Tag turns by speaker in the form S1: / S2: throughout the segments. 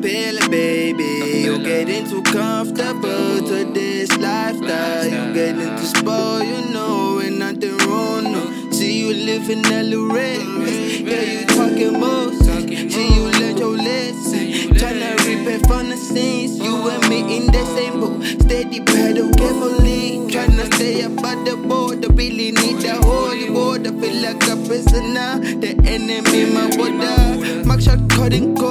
S1: pillar, baby. You're getting too comfortable to this lifestyle. You're getting too spoiled, you know, and nothing wrong. No. See you living Ellery. Yeah, you talking most. See you let your lips. Tryna repay from the scenes. You and me in the same boat. Steady pedal carefully. Tryna stay at the border. Really need the holy water. Feel like a prisoner. The enemy, my water. Mark shot cutting cold.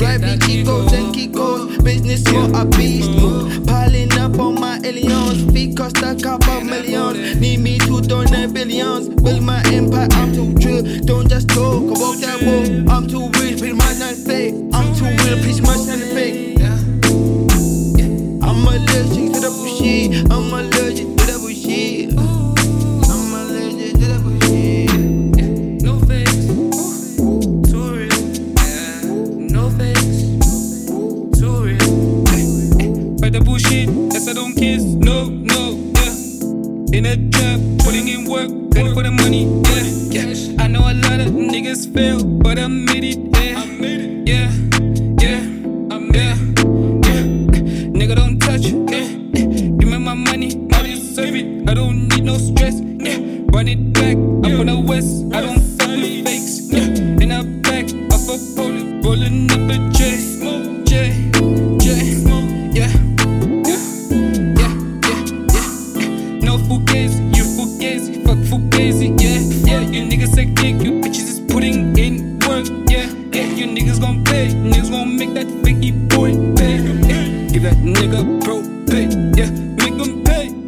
S1: Right Chico's and Kiko's. Business for a beast. Piling up on my aliens. Feet cost a couple millions. Need me to donate billions. Build my empire, I'm too true. bullshit. Yes, I don't kiss. No, no, yeah. In a trap, putting in work, then for the money, yeah. yeah. I know a lot of niggas fail, but I made it, yeah. I made it.
S2: Yeah, yeah, yeah. Nigga, don't touch, yeah. Give me my money, now you it. I don't need no stress, yeah. Run it back, I'm from the west, I don't Pro, pay, yeah, make them pay.